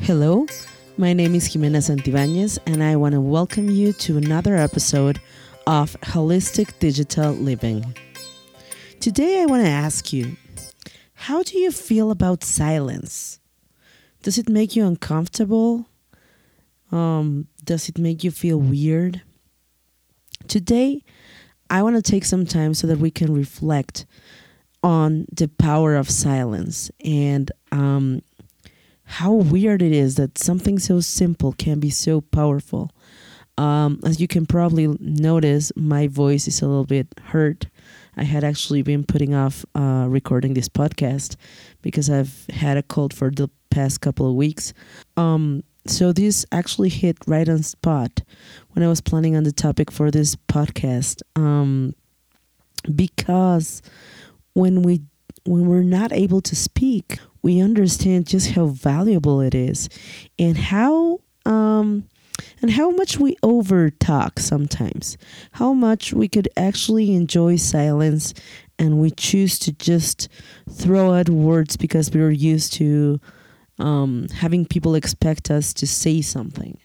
Hello, my name is Jimena Santibáñez, and I want to welcome you to another episode of Holistic Digital Living. Today, I want to ask you how do you feel about silence? Does it make you uncomfortable? Um, does it make you feel weird? Today, I want to take some time so that we can reflect on the power of silence and um, how weird it is that something so simple can be so powerful. Um, as you can probably notice, my voice is a little bit hurt. I had actually been putting off uh, recording this podcast because I've had a cold for the past couple of weeks. Um, so this actually hit right on spot when I was planning on the topic for this podcast. Um, because when we when we're not able to speak, we understand just how valuable it is and how um and how much we over talk sometimes how much we could actually enjoy silence and we choose to just throw out words because we're used to um, having people expect us to say something.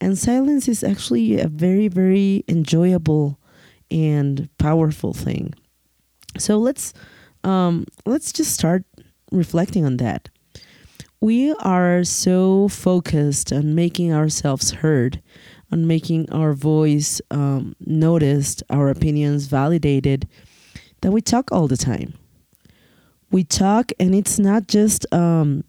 And silence is actually a very very enjoyable and powerful thing. So let's um, let's just start reflecting on that. We are so focused on making ourselves heard, on making our voice um, noticed, our opinions validated, that we talk all the time. We talk, and it's not just um,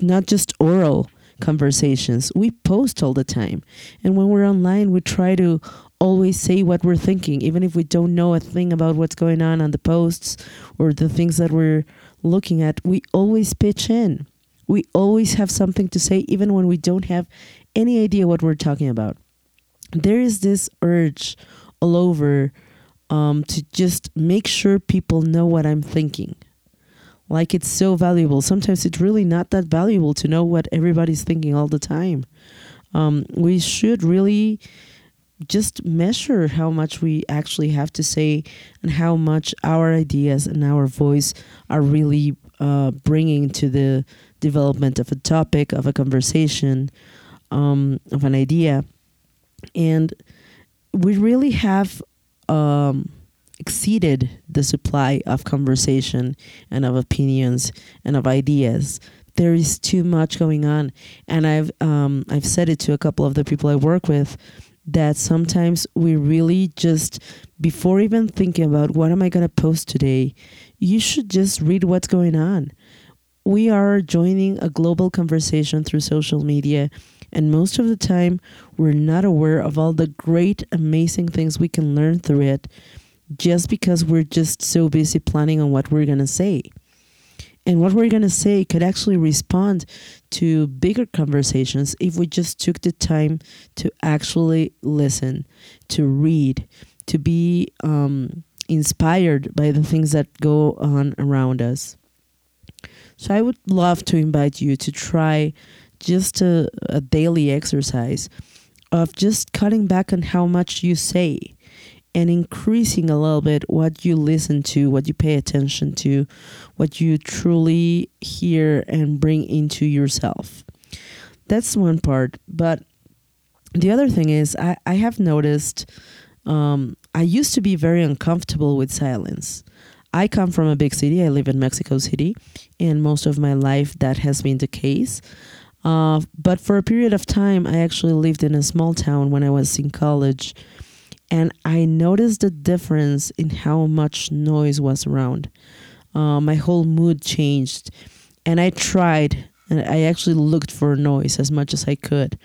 not just oral conversations. We post all the time, and when we're online, we try to always say what we're thinking, even if we don't know a thing about what's going on on the posts or the things that we're looking at, we always pitch in. We always have something to say, even when we don't have any idea what we're talking about. There is this urge all over um, to just make sure people know what I'm thinking. Like it's so valuable. Sometimes it's really not that valuable to know what everybody's thinking all the time. Um, we should really just measure how much we actually have to say and how much our ideas and our voice are really uh, bringing to the development of a topic, of a conversation, um, of an idea. And we really have um, exceeded the supply of conversation and of opinions and of ideas. There is too much going on, and I've um, I've said it to a couple of the people I work with that sometimes we really just before even thinking about what am I going to post today, you should just read what's going on. We are joining a global conversation through social media, and most of the time, we're not aware of all the great, amazing things we can learn through it just because we're just so busy planning on what we're going to say and what we're going to say could actually respond to bigger conversations if we just took the time to actually listen, to read, to be um, inspired by the things that go on around us. So I would love to invite you to try just a, a daily exercise of just cutting back on how much you say and increasing a little bit what you listen to, what you pay attention to, what you truly hear and bring into yourself. That's one part. But the other thing is, I, I have noticed um, I used to be very uncomfortable with silence. I come from a big city. I live in Mexico City, and most of my life that has been the case. Uh, but for a period of time, I actually lived in a small town when I was in college and I noticed the difference in how much noise was around. Uh, my whole mood changed, and I tried, and I actually looked for noise as much as I could.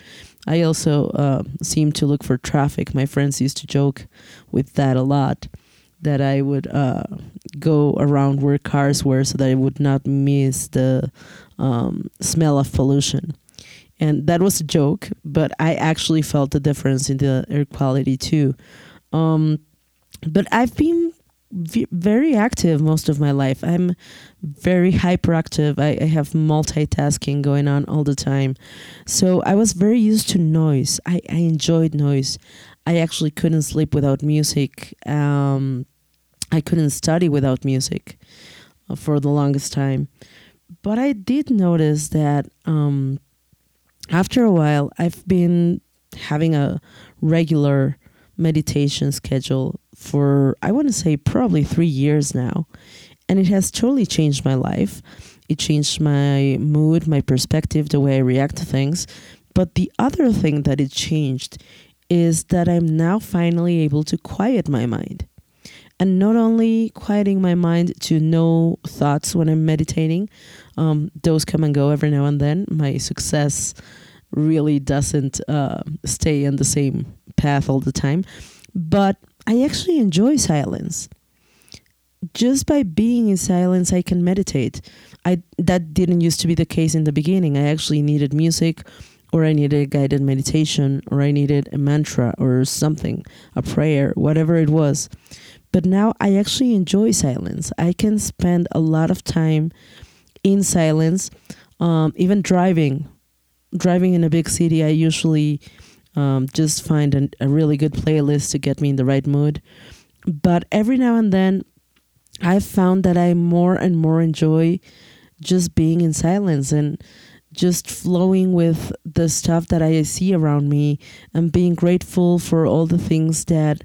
I also uh, seemed to look for traffic. My friends used to joke with that a lot, that I would uh, go around where cars were so that I would not miss the um, smell of pollution and that was a joke but i actually felt the difference in the air quality too um, but i've been v- very active most of my life. I'm very hyperactive. I, I have multitasking going on all the time. So i was very used to noise. I, I enjoyed noise. I actually couldn't sleep without music. Um, i couldn't study without music uh, for the longest time. But I did notice that um, after a while, I've been having a regular meditation schedule for, I want to say, probably three years now. And it has totally changed my life. It changed my mood, my perspective, the way I react to things. But the other thing that it changed is that I'm now finally able to quiet my mind. And not only quieting my mind to no thoughts when I'm meditating, um, those come and go every now and then. My success really doesn't uh, stay on the same path all the time. But I actually enjoy silence. Just by being in silence, I can meditate. I that didn't used to be the case in the beginning. I actually needed music, or I needed a guided meditation, or I needed a mantra or something, a prayer, whatever it was. But now I actually enjoy silence. I can spend a lot of time in silence, um, even driving driving in a big city, I usually um, just find an, a really good playlist to get me in the right mood. But every now and then, I've found that I more and more enjoy just being in silence and just flowing with the stuff that I see around me and being grateful for all the things that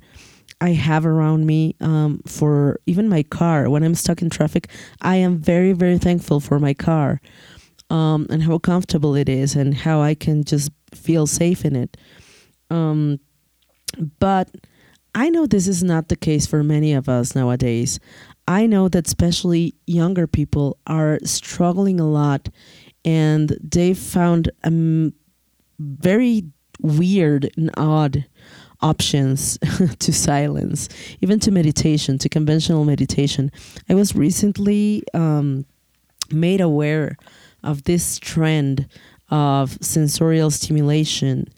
I have around me, um, for even my car. When I'm stuck in traffic, I am very, very thankful for my car um, and how comfortable it is and how I can just feel safe in it. Um, but I know this is not the case for many of us nowadays. I know that especially younger people are struggling a lot and they've found um, very weird and odd options to silence, even to meditation, to conventional meditation. I was recently um, made aware of this trend of sensorial stimulation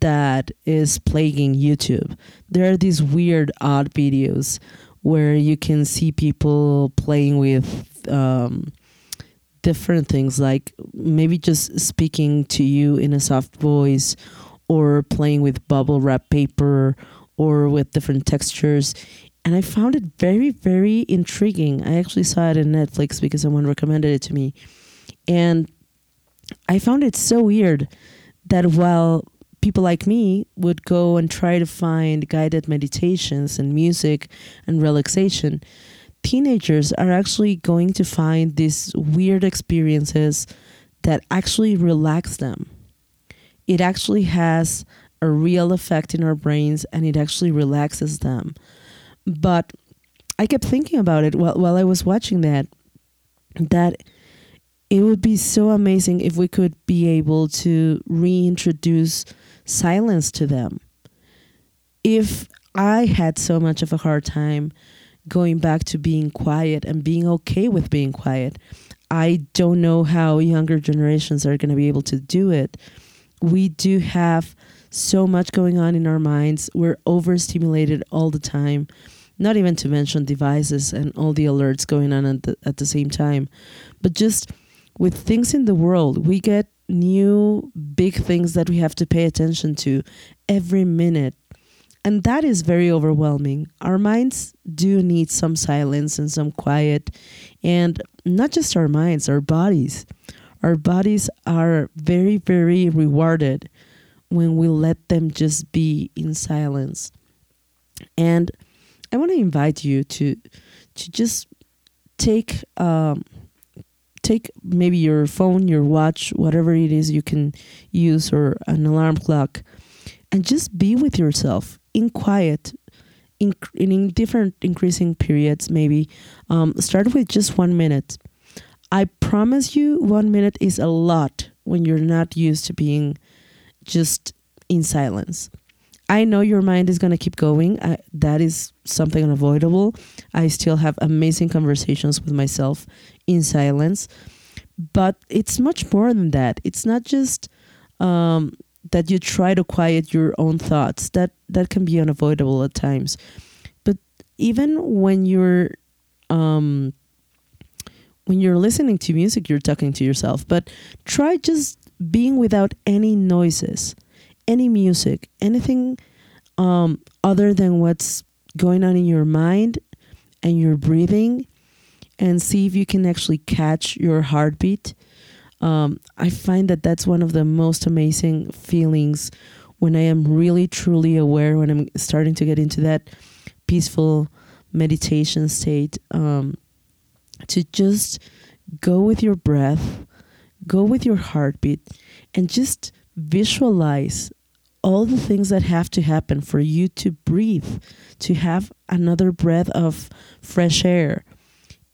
that is plaguing YouTube. There are these weird, odd videos where you can see people playing with um, different things, like maybe just speaking to you in a soft voice, or playing with bubble wrap paper, or with different textures. And I found it very, very intriguing. I actually saw it in Netflix because someone recommended it to me. And I found it so weird that while people like me would go and try to find guided meditations and music and relaxation, teenagers are actually going to find these weird experiences that actually relax them. It actually has a real effect in our brains and it actually relaxes them. But I kept thinking about it while, while I was watching that, that it would be so amazing if we could be able to reintroduce silence to them. If I had so much of a hard time going back to being quiet and being okay with being quiet, I don't know how younger generations are going to be able to do it. We do have so much going on in our minds. We're overstimulated all the time. Not even to mention devices and all the alerts going on at the, at the same time. But just with things in the world, we get new big things that we have to pay attention to every minute. And that is very overwhelming. Our minds do need some silence and some quiet. And not just our minds, our bodies. Our bodies are very, very rewarded when we let them just be in silence. And I want to invite you to to just take um, take maybe your phone, your watch, whatever it is you can use, or an alarm clock, and just be with yourself in quiet, in, in different increasing periods, maybe. Um, start with just one minute. I promise you, one minute is a lot when you're not used to being just in silence. I know your mind is going to keep going. I, that is something unavoidable. I still have amazing conversations with myself in silence. But it's much more than that. It's not just um, that you try to quiet your own thoughts. That that can be unavoidable at times. But even when you're um, when you're listening to music, you're talking to yourself. But try just being without any noises any music, anything um, other than what's going on in your mind and your breathing, and see if you can actually catch your heartbeat. Um, I find that that's one of the most amazing feelings when I am really truly aware, when I'm starting to get into that peaceful meditation state, um, to just go with your breath, go with your heartbeat, and just visualize all the things that have to happen for you to breathe, to have another breath of fresh air,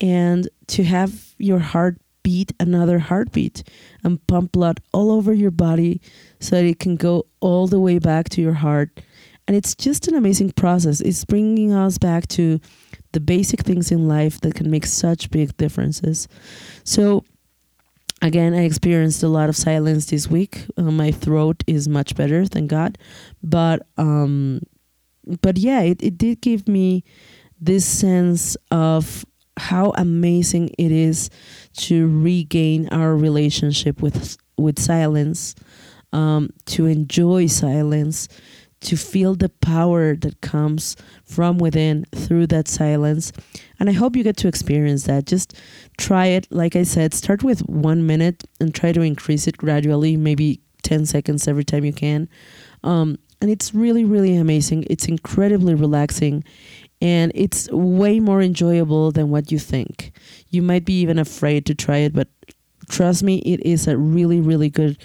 and to have your heart beat another heartbeat and pump blood all over your body so that it can go all the way back to your heart. And it's just an amazing process. It's bringing us back to the basic things in life that can make such big differences. So, again, I experienced a lot of silence this week. Uh, my throat is much better, thank God. But um, but yeah, it, it did give me this sense of how amazing it is to regain our relationship with with silence, um, to enjoy silence, to feel the power that comes from within through that silence. And I hope you get to experience that. Just try it. Like I said, start with one minute and try to increase it gradually, maybe 10 seconds every time you can. Um, and it's really, really amazing. It's incredibly relaxing and it's way more enjoyable than what you think. You might be even afraid to try it, but trust me, it is a really, really good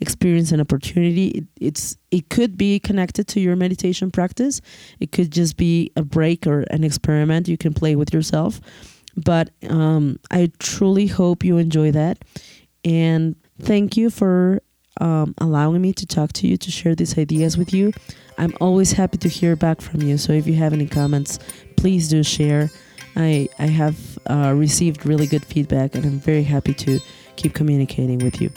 experience and opportunity. It, it's it could be connected to your meditation practice. It could just be a break or an experiment you can play with yourself. But um, I truly hope you enjoy that, and thank you for um, allowing me to talk to you to share these ideas with you. I'm always happy to hear back from you. So if you have any comments, please do share. I I have uh, received really good feedback, and I'm very happy to keep communicating with you.